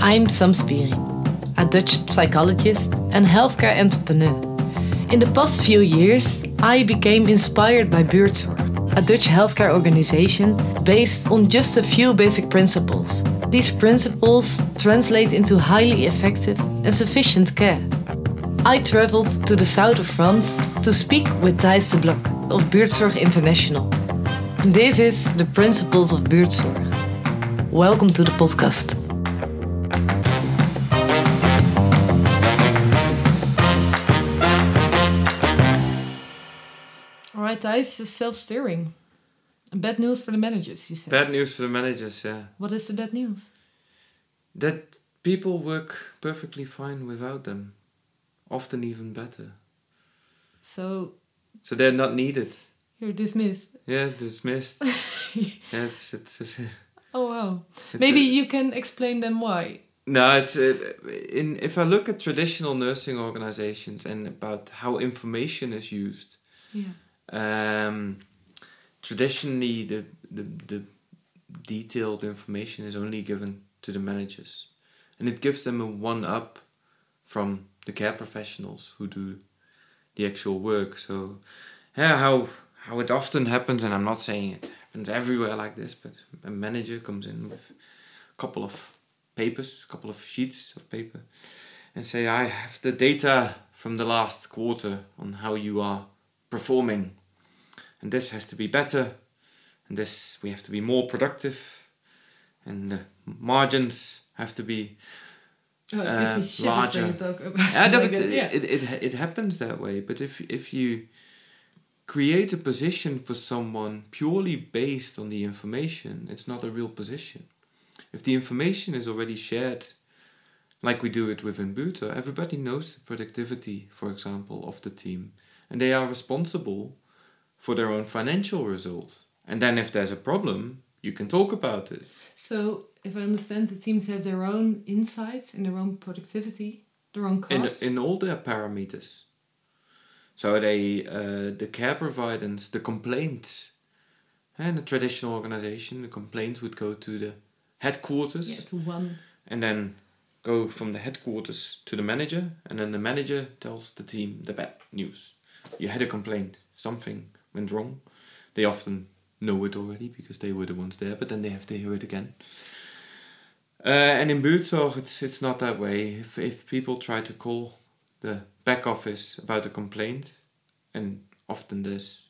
I'm Sam Spiering, a Dutch psychologist and healthcare entrepreneur. In the past few years, I became inspired by Buurtzorg, a Dutch healthcare organization based on just a few basic principles. These principles translate into highly effective and sufficient care. I traveled to the south of France to speak with Thijs de Blok of Buurtzorg International. This is the principles of Buurtzorg. Welcome to the podcast. Right, Thijs, the self-steering. Bad news for the managers, you said. Bad news for the managers, yeah. What is the bad news? That people work perfectly fine without them. Often even better. So So they're not needed. you're dismissed. Yeah, dismissed. yeah, it's, it's, it's Oh wow. It's Maybe a- you can explain them why. No, it's uh, in if I look at traditional nursing organizations and about how information is used. Yeah. Um, traditionally, the, the the detailed information is only given to the managers, and it gives them a one up from the care professionals who do the actual work. So, yeah, how how it often happens, and I'm not saying it happens everywhere like this, but a manager comes in with a couple of papers, a couple of sheets of paper, and say, I have the data from the last quarter on how you are performing. And this has to be better, and this we have to be more productive, and the margins have to be. Oh, it Uh, gives me larger. talk about Yeah, no, like but yeah. it, it, it happens that way. But if if you create a position for someone purely based on the information, it's not a real position. If the information is already shared, like we do it within Buurtzorg, everybody knows the productivity, for example, of the team, and they are responsible for their own financial results. And then if there's a problem, you can talk about it. So, if I understand, the teams have their own insights and their own productivity, their own in costs. in all their parameters. So they uh, the care providers, the complaints, and a traditional organization, the complaint would go to the headquarters yeah, to one. and then go from the headquarters to the manager, and then the manager tells the team the bad news. You had a complaint, something went wrong. They often know it already because they were the ones there, but then they have to hear it again. Uh, and in Buurtzorg, it's it's not that way. If if people try to call the back office about a complaint, and often there's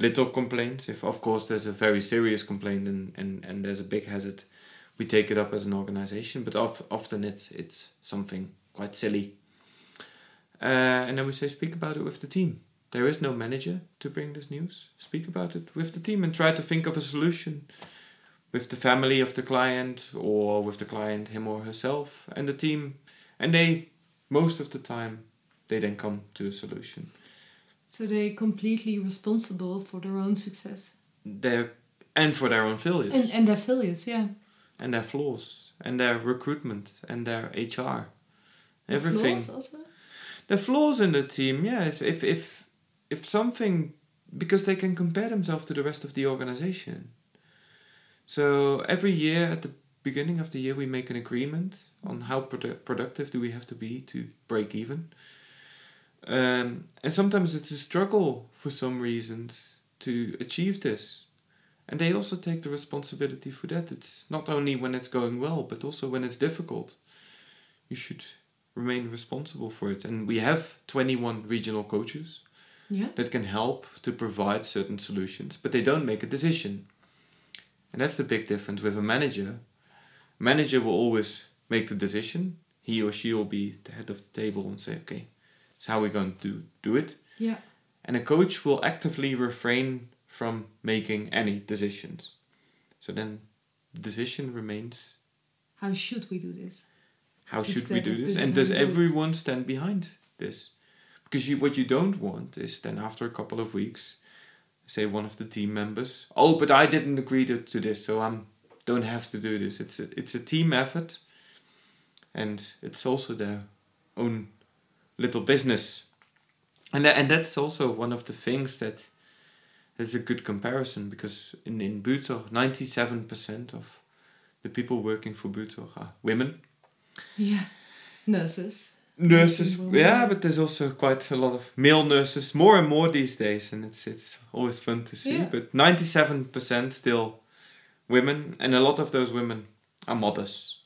little complaints. If of course there's a very serious complaint and, and, and there's a big hazard, we take it up as an organization. But of, often it's it's something quite silly. Uh, and then we say speak about it with the team. There is no manager to bring this news. Speak about it with the team and try to think of a solution with the family of the client or with the client him or herself and the team and they most of the time they then come to a solution So they're completely responsible for their own success their and for their own failures and and their failures. Yeah. and their flaws and their recruitment and their HR The everything flaws also. the flaws in the team yes if if if something because they can compare themselves to the rest of the organization. So every year at the beginning of the year we make an agreement on how produ- productive do we have to be to break even. Um, and sometimes it's a struggle for some reasons to achieve this. And they also take the responsibility for that. It's not only when it's going well but also when it's difficult. You should remain responsible for it. And we have 21 regional coaches Yeah. that can help to provide certain solutions, but they don't make a decision. And that's the big difference with a manager. Manager will always make the decision. He or she will be the head of the table and say, okay, is how we're going to do, it. Yeah. And a coach will actively refrain from making any decisions. So then the decision remains How should we do this? how should we do this? And does we do it. everyone stand behind this? Because you, what you don't want is then after a couple of weeks, say one of the team members, oh, but I didn't agree to, to this, so I'm don't have to do this. It's a, it's a team effort, and it's also their own little business, and that, and that's also one of the things that is a good comparison because in in Buurtzorg, ninety seven percent of the people working for Buurtzorg are women Yeah. Nurses. Nurses, yeah, but there's also quite a lot of male nurses, more and more these days, and it's it's always fun to see. Yeah. But ninety seven percent still women, and a lot of those women are mothers,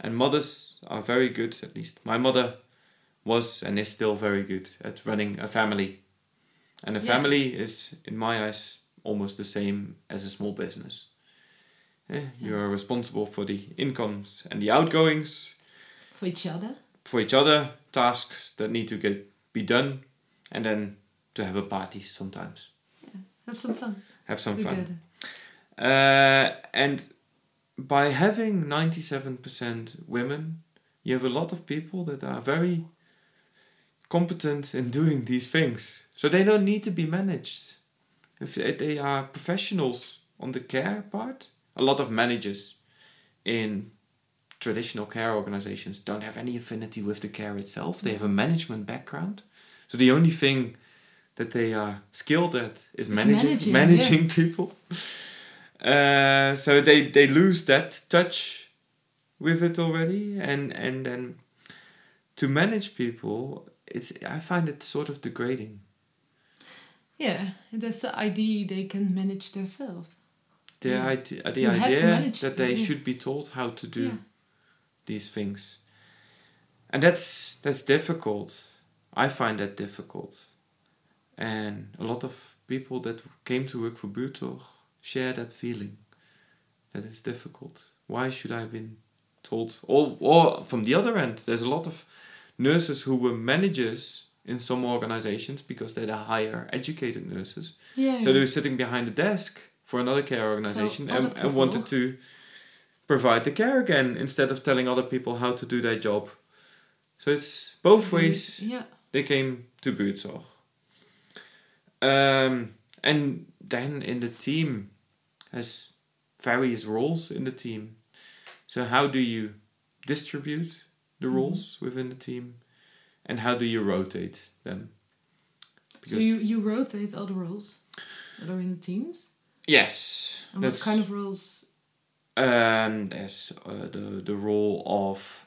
and mothers are very good. At least my mother was and is still very good at running a family, and a Yeah. family is, in my eyes, almost the same as a small business. Eh, You are responsible for the incomes and the outgoings, For each other. For each other, tasks that need to get be done, and then to have a party sometimes, Have some fun. have some fun. Uh, and by having ninety seven percent women, you have a lot of people that are very competent in doing these things, so they don't need to be managed. If they are professionals on the care part, a lot of managers in traditional care organizations don't have any affinity with the care itself. They have a management background. So the only thing that they are skilled at is managing managing, managing, people. Uh, so they, they lose that touch with it already and, and then to manage people it's I find it sort of degrading. Yeah, that's the idea they can manage themselves. The, Yeah. ide- uh, the You idea that they yeah. should be told how to do Yeah. These things. And that's that's difficult. I find that difficult. And a lot of people that came to work for Buurtzorg share that feeling. That it's difficult. Why should I have been told? Or, or from the other end, there's a lot of nurses who were managers in some organizations because they're the higher educated nurses. Yeah. So they were sitting behind the desk for another care organization other and, and wanted to provide the care again instead of telling other people how to do their job. So it's both ways Yeah. they came to Buurtzorg. Um, and then in the team has various roles in the team. So how do you distribute the Mhm. roles within the team and how do you rotate them? So you, you rotate all the roles that are in the teams? yes, And what kind of roles? Um, there's uh, the the role of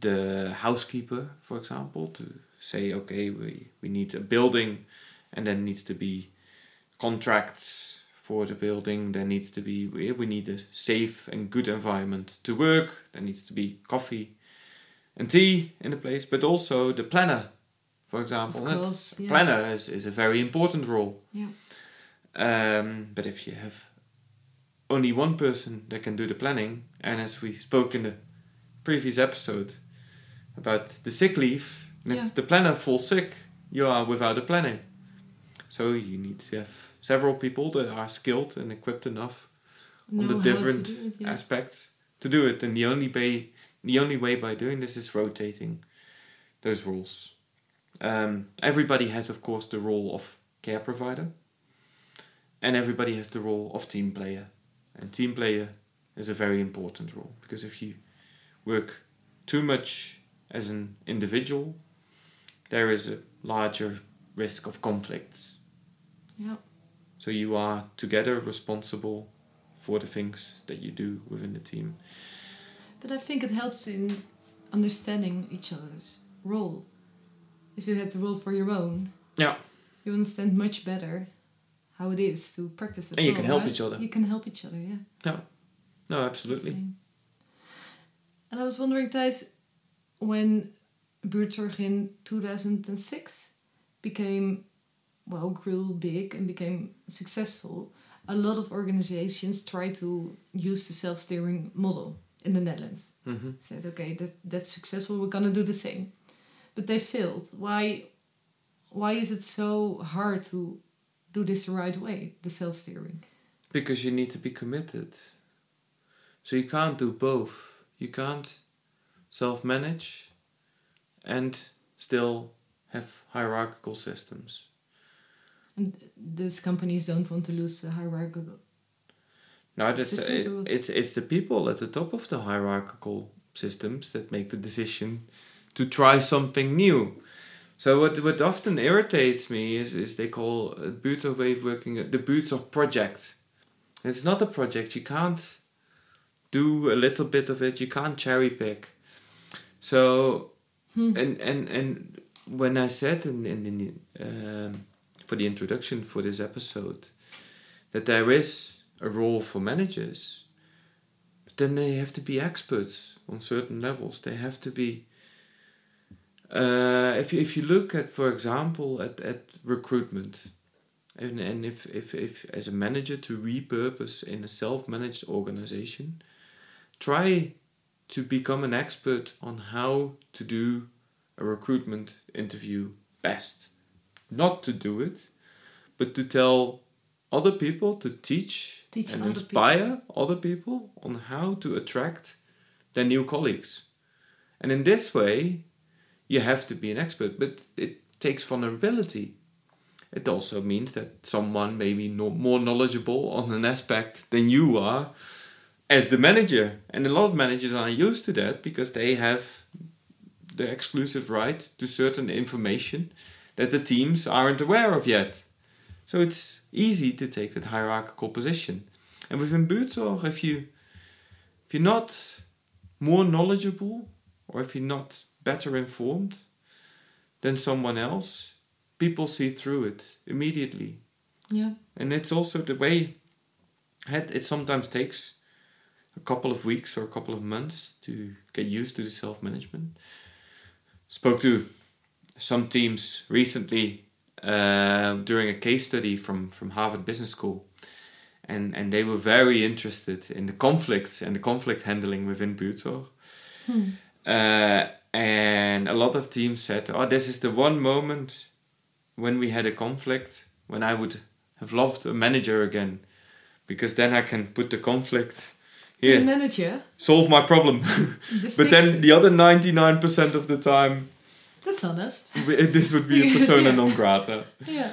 the housekeeper, for example, to say, okay, we, we need a building, and then needs to be contracts for the building. There needs to be we, we need a safe and good environment to work. There needs to be coffee and tea in the place, but also the planner, for example. Of course, yeah. Planner is, is a very important role. Yeah. Um, but if you have only one person that can do the planning, and as we spoke in the previous episode about the sick leave, and Yeah. if the planner falls sick, you are without a planning. So you need to have several people that are skilled and equipped enough on the how to different it, yeah. aspects to do it. And the only way, the only way by doing this is rotating those roles. Um, everybody has, of course, the role of care provider, and everybody has the role of team player. And team player is a very important role because if you work too much as an individual, there is a larger risk of conflicts. Yeah. So you are together responsible for the things that you do within the team. But I think it helps in understanding each other's role. If you had the role for your own, Yeah. you understand much better how it is to practice it. And you can help each other. You can help each other, yeah. No, No, absolutely. And I was wondering, Thijs, when Buurtzorg in 2006 became, well, grew big and became successful, a lot of organizations tried to use the self-steering model in the Netherlands. hmm Said, okay, that, that's successful, we're gonna do the same. But they failed. Why, why is it so hard to do this the right way, the self-steering? Because you need to be committed. So you can't do both. You can't self manage and still have hierarchical systems. And these companies don't want to lose the hierarchical. No, that's it, it's it's the people at the top of the hierarchical systems that make the decision to try something new. So what what often irritates me is is they call uh, Buurtzorg Wave working uh, the Buurtzorg project. It's not a project. You can't do a little bit of it. You can't cherry pick. So Hmm. and and and when I said in in, in the, um, for the introduction for this episode that there is a role for managers, but then they have to be experts on certain levels. They have to be. Uh, if you, if you look at, for example, at, at recruitment, and, and if, if, if as a manager to repurpose in a self-managed organization, try to become an expert on how to do a recruitment interview best. Not to do it, but to tell other people, to teach, Teach and other inspire other people on how to attract their new colleagues. And in this way, you have to be an expert, but it takes vulnerability. It also means that someone may be no, more knowledgeable on an aspect than you are as the manager. And a lot of managers are used to that because they have the exclusive right to certain information that the teams aren't aware of yet. So it's easy to take that hierarchical position. And within Buurtzorg, if you if you're not more knowledgeable or if you're not better informed than someone else, people see through it immediately. Yeah. And it's also the way it, sometimes takes a couple of weeks or a couple of months to get used to the self management. Spoke to some teams recently uh, during a case study from, from Harvard Business School. And, and they were very interested in the conflicts and the conflict handling within Buurtzorg. Hmm. Uh, and a lot of teams said, "Oh, this is the one moment when we had a conflict when I would have loved a manager again, because then I can put the conflict To the here, manager. solve my problem." This but then the other ninety nine percent of the time, That's honest. this would be a persona Yeah. non grata. Yeah.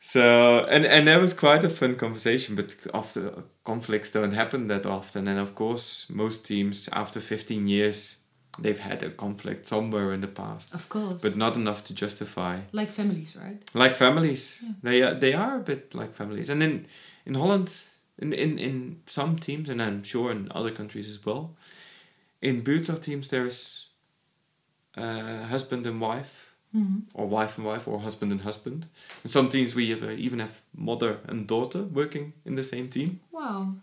So and and that was quite a fun conversation, but after conflicts don't happen that often, and of course most teams after fifteen years they've had a conflict somewhere in the past, Of course. but not enough to justify. like families, right? Like families, Yeah. they are they are a bit like families, and in in Holland, in in in some teams, and I'm sure in other countries as well, in Buurtzorg teams there is uh, husband and wife Mm-hmm. or wife and wife or husband and husband. In some teams we have, uh, even have mother and daughter working in the same team. Wow.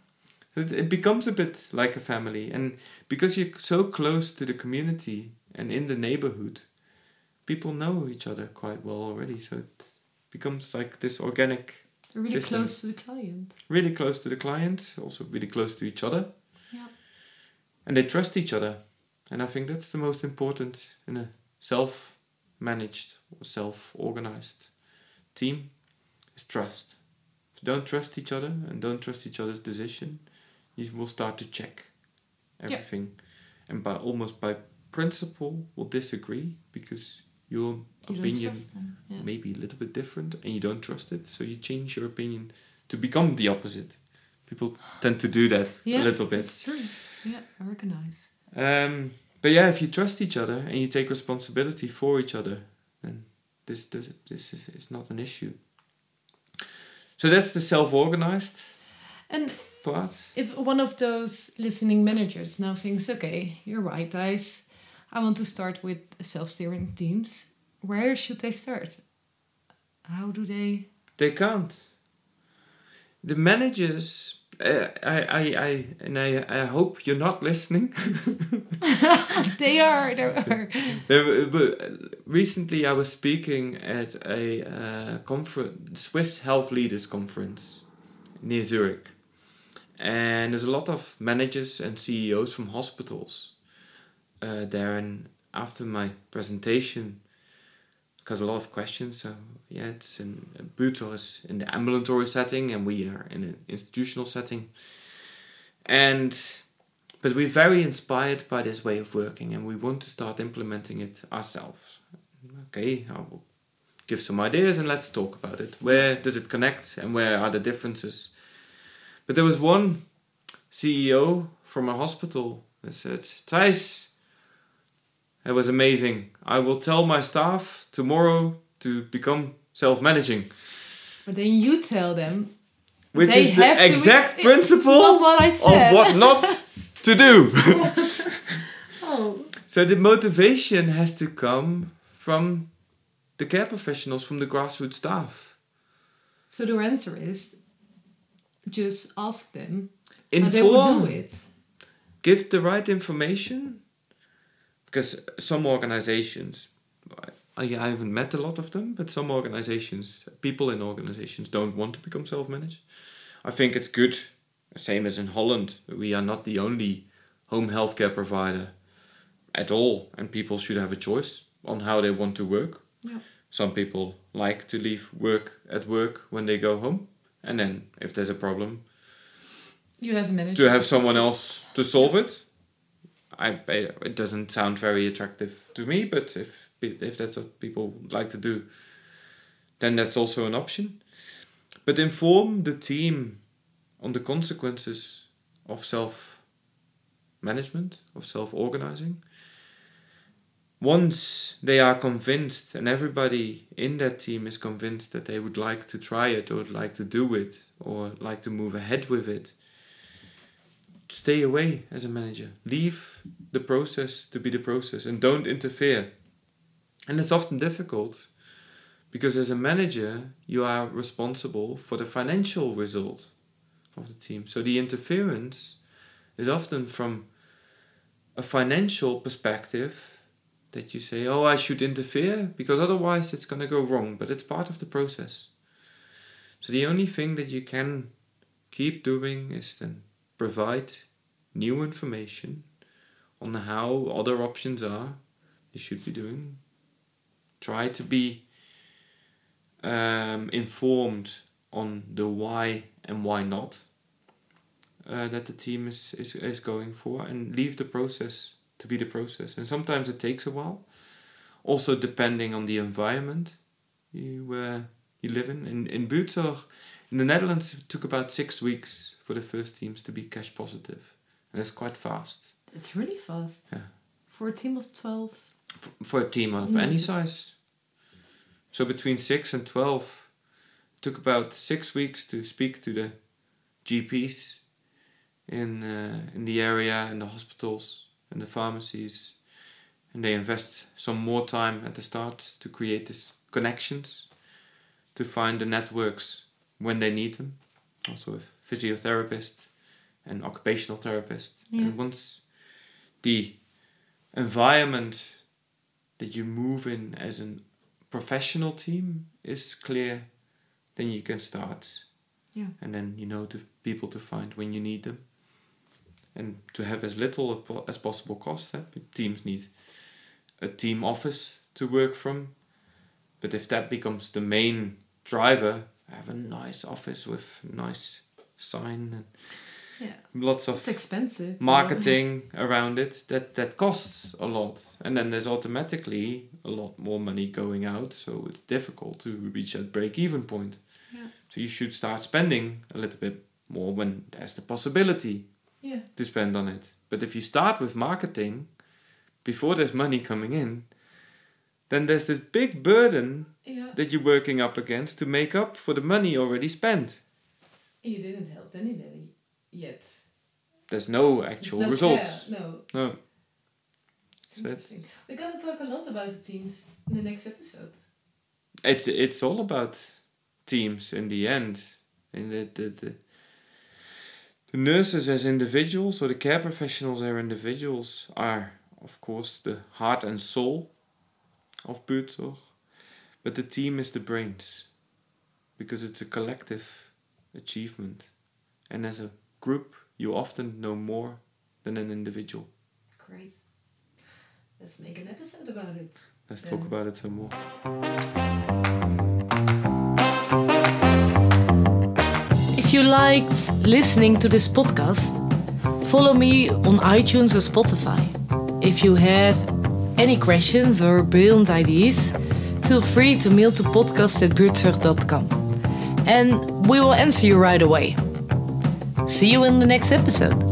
It, it becomes a bit like a family, and because you're so close to the community and in the neighborhood, people know each other quite well already. So it becomes like this organic, really System. close to the client. really close to the client, also really close to each other, Yeah. and they trust each other. And I think that's the most important in a self managed or self organized team is trust. If you don't trust each other and don't trust each other's decision, you will start to check everything. And by almost by principle will disagree because your You opinion. Yeah. may be a little bit different and you don't trust it, so you change your opinion to become the opposite. People tend to do that Yeah, a little bit. It's true. Yeah, I recognize. Um, but yeah, if you trust each other and you take responsibility for each other, then this this, this is, is not an issue. So that's the self-organized And part. if one of those listening managers now thinks, okay, you're right, guys, I want to start with self-steering teams. Where should they start? How do they? They can't. The managers, uh, I, I, I, and I, I hope you're not listening. they are. They are. But recently, I was speaking at a uh, conference, Swiss Health Leaders Conference near Zurich, and there's a lot of managers and CEOs from hospitals uh, there. And after my presentation, got a lot of questions. So yeah, it's in Buurtzorg is in the ambulatory setting, and we are in an institutional setting, and but we're very inspired by this way of working and we want to start implementing it ourselves. Okay, I will give some ideas and let's talk about it. Where does it connect and where are the differences? But there was one CEO from a hospital that said, Thijs, it was amazing. I will tell my staff tomorrow to become self managing. But then you tell them. Which is the exact principle what I of what not to do. Oh. So the motivation has to come from the care professionals, from the grassroots staff. So the answer is just ask them how they would do Inform, it. give the right information, because some organizations, I, I haven't met a lot of them, but some organizations, people in organizations don't want to become self-managed. I think it's good, same as in Holland, we are not the only home healthcare provider at all, and people should have a choice on how they want to work. Yeah. Some people like to leave work at work when they go home, and then if there's a problem, You have a manager. to have someone else to solve it. I I- it doesn't sound very attractive to me, but if if that's what people like to do, then that's also an option. But inform the team on the consequences of self management, of self organizing. Once they are convinced, and everybody in that team is convinced that they would like to try it, or would like to do it, or like to move ahead with it, stay away as a manager. Leave the process to be the process and don't interfere. And it's often difficult because as a manager, you are responsible for the financial result of the team. So the interference is often from a financial perspective that you say, oh, I should interfere because otherwise it's going to go wrong. But it's part of the process. So the only thing that you can keep doing is then provide new information on how other options are you should be doing. Try to be um, informed on the why and why not uh, that the team is, is, is going for and leave the process to be the process. And sometimes it takes a while. Also depending on the environment you uh, you live in. In in Buurtzorg, in the Netherlands, it took about six weeks for the first teams to be cash positive, and it's quite fast It's really fast. Yeah. For a team of 12. f- for a team of any size. So between six and twelve, it took about six weeks to speak to the GPs in uh, in the area, in the hospitals, and the pharmacies, and they invest some more time at the start to create these connections, to find the networks when they need them, also with physiotherapists and occupational therapists. Yeah. And once the environment that you move in as a professional team is clear, then you can start. Yeah. And then you know the people to find when you need them. And to have as little as possible cost. Eh? Teams need a team office to work from. But if that becomes the main driver, have a nice office with nice sign and Yeah. lots of It's expensive. marketing around it that that costs a lot and then there's automatically a lot more money going out so it's difficult to reach that break even point Yeah. so you should start spending a little bit more when there's the possibility Yeah. to spend on it but if you start with marketing before there's money coming in then there's this big burden Yeah. that you're working up against to make up for the money already spent You didn't help anybody yet. there's no There's actual no results care, No. no It's So interesting. We're going to talk a lot about the teams in the next episode. it's it's all about teams in the end and the, the, the, the nurses as individuals or the care professionals as individuals are of course the heart and soul of Buurtzorg but the team is the brains because it's a collective achievement and as a group you often know more than an individual Great. Let's make an episode about it. let's talk about it some more liked listening to this podcast, follow me on iTunes or Spotify. If you have any questions or brilliant ideas, feel free to mail to podcast at buurtzorg.com and we will answer you right away. See you in the next episode.